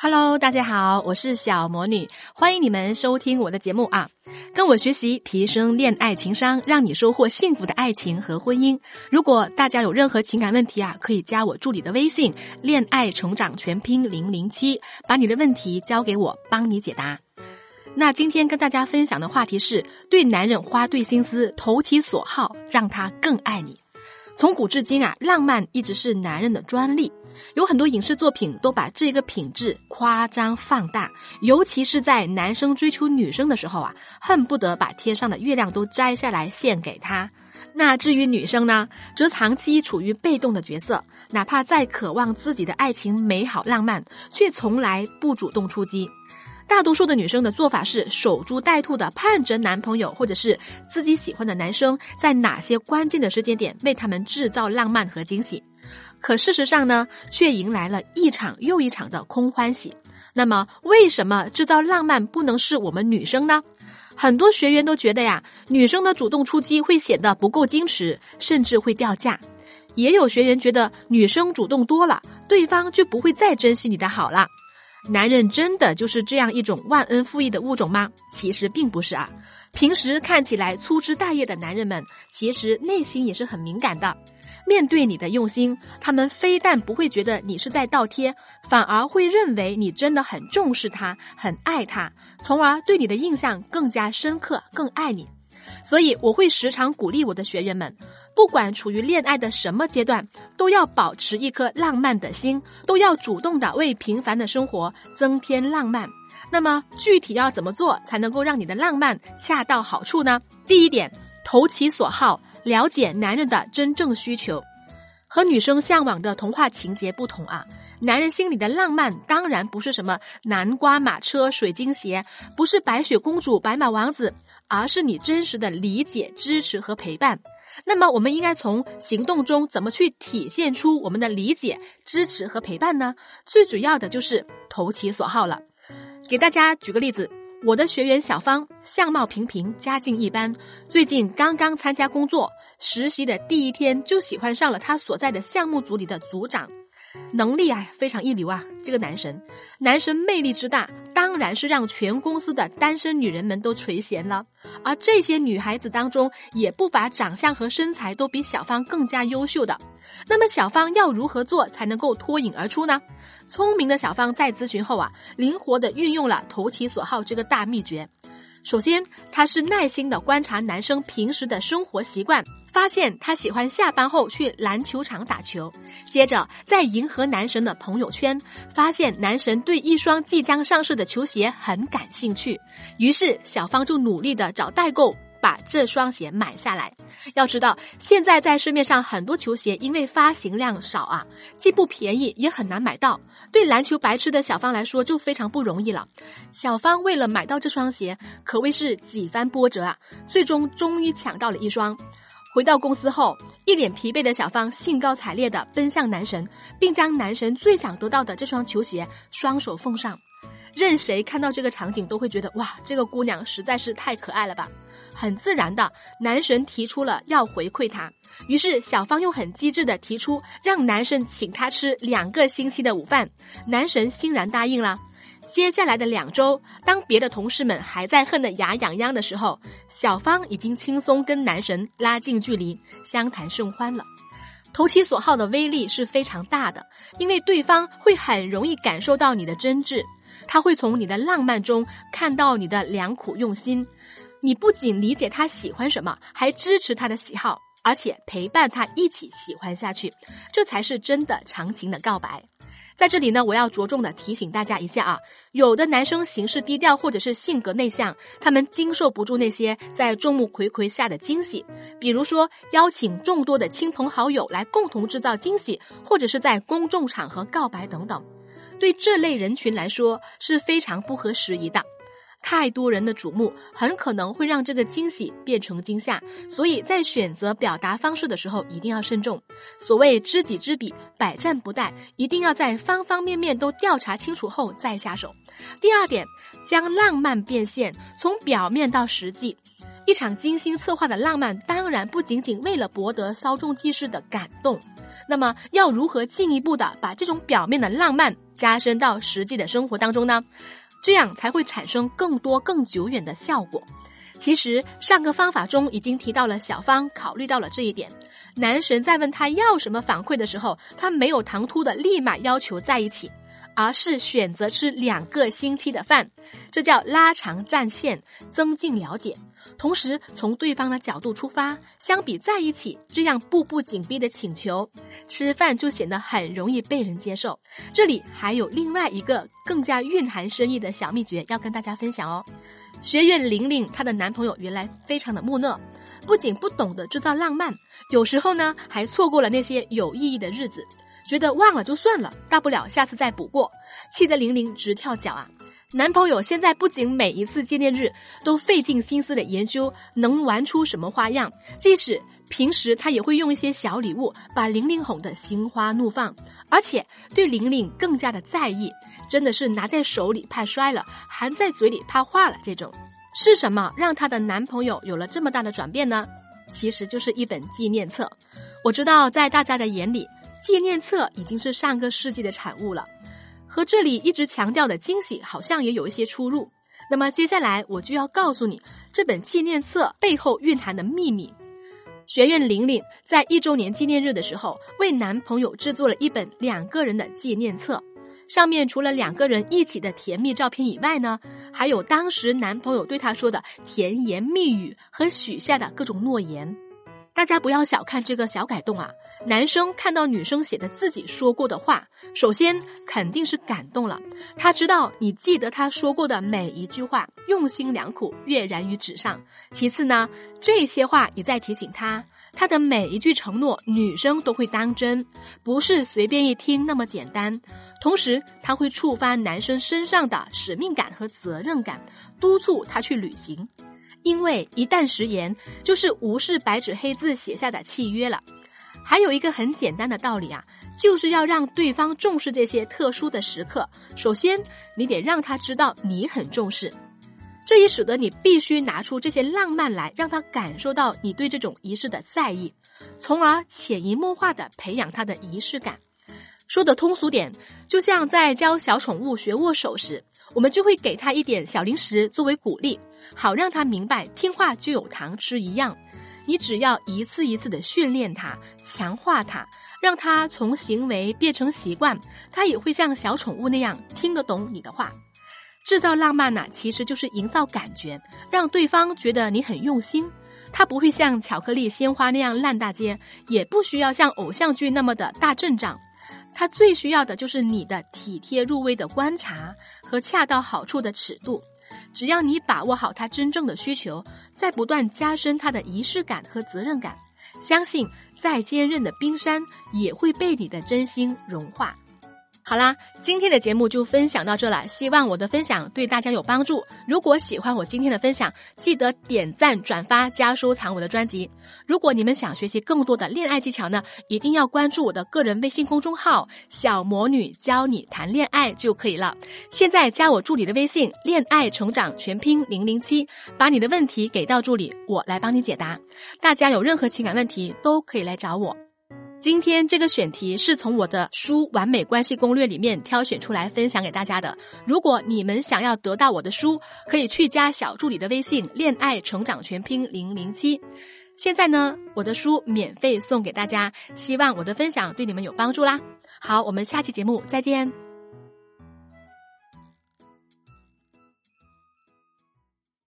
Hello，大家好，我是小魔女，欢迎你们收听我的节目啊！跟我学习，提升恋爱情商，让你收获幸福的爱情和婚姻。如果大家有任何情感问题啊，可以加我助理的微信“恋爱成长全拼零零七”，把你的问题交给我，帮你解答。那今天跟大家分享的话题是对男人花对心思，投其所好，让他更爱你。从古至今啊，浪漫一直是男人的专利。有很多影视作品都把这个品质夸张放大，尤其是在男生追求女生的时候啊，恨不得把天上的月亮都摘下来献给她。那至于女生呢，则长期处于被动的角色，哪怕再渴望自己的爱情美好浪漫，却从来不主动出击。大多数的女生的做法是守株待兔的盼着男朋友或者是自己喜欢的男生在哪些关键的时间点为他们制造浪漫和惊喜。可事实上呢，却迎来了一场又一场的空欢喜。那么，为什么制造浪漫不能是我们女生呢？很多学员都觉得呀，女生的主动出击会显得不够矜持，甚至会掉价。也有学员觉得女生主动多了，对方就不会再珍惜你的好了。男人真的就是这样一种忘恩负义的物种吗？其实并不是啊。平时看起来粗枝大叶的男人们，其实内心也是很敏感的。面对你的用心，他们非但不会觉得你是在倒贴，反而会认为你真的很重视他，很爱他，从而对你的印象更加深刻，更爱你。所以我会时常鼓励我的学员们，不管处于恋爱的什么阶段，都要保持一颗浪漫的心，都要主动的为平凡的生活增添浪漫。那么具体要怎么做才能够让你的浪漫恰到好处呢？第一点，投其所好。了解男人的真正需求，和女生向往的童话情节不同啊！男人心里的浪漫当然不是什么南瓜马车、水晶鞋，不是白雪公主、白马王子，而是你真实的理解、支持和陪伴。那么，我们应该从行动中怎么去体现出我们的理解、支持和陪伴呢？最主要的就是投其所好了。给大家举个例子。我的学员小芳，相貌平平，家境一般，最近刚刚参加工作实习的第一天，就喜欢上了他所在的项目组里的组长，能力啊非常一流啊！这个男神，男神魅力之大，当然是让全公司的单身女人们都垂涎了。而这些女孩子当中，也不乏长相和身材都比小芳更加优秀的。那么小芳要如何做才能够脱颖而出呢？聪明的小芳在咨询后啊，灵活的运用了投其所好这个大秘诀。首先，她是耐心的观察男生平时的生活习惯，发现他喜欢下班后去篮球场打球。接着，在迎合男神的朋友圈，发现男神对一双即将上市的球鞋很感兴趣，于是小芳就努力的找代购。把这双鞋买下来。要知道，现在在市面上很多球鞋因为发行量少啊，既不便宜，也很难买到。对篮球白痴的小芳来说就非常不容易了。小芳为了买到这双鞋，可谓是几番波折啊，最终终于抢到了一双。回到公司后，一脸疲惫的小芳兴高采烈地奔向男神，并将男神最想得到的这双球鞋双手奉上。任谁看到这个场景都会觉得哇，这个姑娘实在是太可爱了吧。很自然的，男神提出了要回馈她，于是小芳又很机智的提出让男神请她吃两个星期的午饭，男神欣然答应了。接下来的两周，当别的同事们还在恨得牙痒痒的时候，小芳已经轻松跟男神拉近距离，相谈甚欢了。投其所好的威力是非常大的，因为对方会很容易感受到你的真挚，他会从你的浪漫中看到你的良苦用心。你不仅理解他喜欢什么，还支持他的喜好，而且陪伴他一起喜欢下去，这才是真的长情的告白。在这里呢，我要着重的提醒大家一下啊，有的男生行事低调或者是性格内向，他们经受不住那些在众目睽睽下的惊喜，比如说邀请众多的亲朋好友来共同制造惊喜，或者是在公众场合告白等等，对这类人群来说是非常不合时宜的。太多人的瞩目很可能会让这个惊喜变成惊吓，所以在选择表达方式的时候一定要慎重。所谓知己知彼，百战不殆，一定要在方方面面都调查清楚后再下手。第二点，将浪漫变现，从表面到实际。一场精心策划的浪漫，当然不仅仅为了博得稍纵即逝的感动。那么，要如何进一步的把这种表面的浪漫加深到实际的生活当中呢？这样才会产生更多更久远的效果。其实上个方法中已经提到了小芳考虑到了这一点。男神在问他要什么反馈的时候，他没有唐突的立马要求在一起，而是选择吃两个星期的饭，这叫拉长战线，增进了解。同时从对方的角度出发，相比在一起这样步步紧逼的请求，吃饭就显得很容易被人接受。这里还有另外一个更加蕴含深意的小秘诀要跟大家分享哦。学院玲玲她的男朋友原来非常的木讷，不仅不懂得制造浪漫，有时候呢还错过了那些有意义的日子，觉得忘了就算了，大不了下次再补过，气得玲玲直跳脚啊。男朋友现在不仅每一次纪念日都费尽心思的研究能玩出什么花样，即使平时他也会用一些小礼物把玲玲哄得心花怒放，而且对玲玲更加的在意，真的是拿在手里怕摔了，含在嘴里怕化了。这种是什么让她的男朋友有了这么大的转变呢？其实就是一本纪念册。我知道在大家的眼里，纪念册已经是上个世纪的产物了。和这里一直强调的惊喜好像也有一些出入。那么接下来我就要告诉你这本纪念册背后蕴含的秘密。学院玲玲在一周年纪念日的时候，为男朋友制作了一本两个人的纪念册，上面除了两个人一起的甜蜜照片以外呢，还有当时男朋友对她说的甜言蜜语和许下的各种诺言。大家不要小看这个小改动啊。男生看到女生写的自己说过的话，首先肯定是感动了。他知道你记得他说过的每一句话，用心良苦，跃然于纸上。其次呢，这些话也在提醒他，他的每一句承诺，女生都会当真，不是随便一听那么简单。同时，他会触发男生身上的使命感和责任感，督促他去履行。因为一旦食言，就是无视白纸黑字写下的契约了。还有一个很简单的道理啊，就是要让对方重视这些特殊的时刻。首先，你得让他知道你很重视，这也使得你必须拿出这些浪漫来，让他感受到你对这种仪式的在意，从而潜移默化的培养他的仪式感。说的通俗点，就像在教小宠物学握手时，我们就会给他一点小零食作为鼓励，好让他明白听话就有糖吃一样。你只要一次一次的训练他，强化他，让他从行为变成习惯，他也会像小宠物那样听得懂你的话。制造浪漫呢，其实就是营造感觉，让对方觉得你很用心。他不会像巧克力鲜花那样烂大街，也不需要像偶像剧那么的大阵仗。他最需要的就是你的体贴入微的观察和恰到好处的尺度。只要你把握好他真正的需求，在不断加深他的仪式感和责任感，相信再坚韧的冰山也会被你的真心融化。好啦，今天的节目就分享到这了。希望我的分享对大家有帮助。如果喜欢我今天的分享，记得点赞、转发、加收藏我的专辑。如果你们想学习更多的恋爱技巧呢，一定要关注我的个人微信公众号“小魔女教你谈恋爱”就可以了。现在加我助理的微信“恋爱成长全拼零零七”，把你的问题给到助理，我来帮你解答。大家有任何情感问题都可以来找我。今天这个选题是从我的书《完美关系攻略》里面挑选出来分享给大家的。如果你们想要得到我的书，可以去加小助理的微信“恋爱成长全拼零零七”。现在呢，我的书免费送给大家，希望我的分享对你们有帮助啦。好，我们下期节目再见。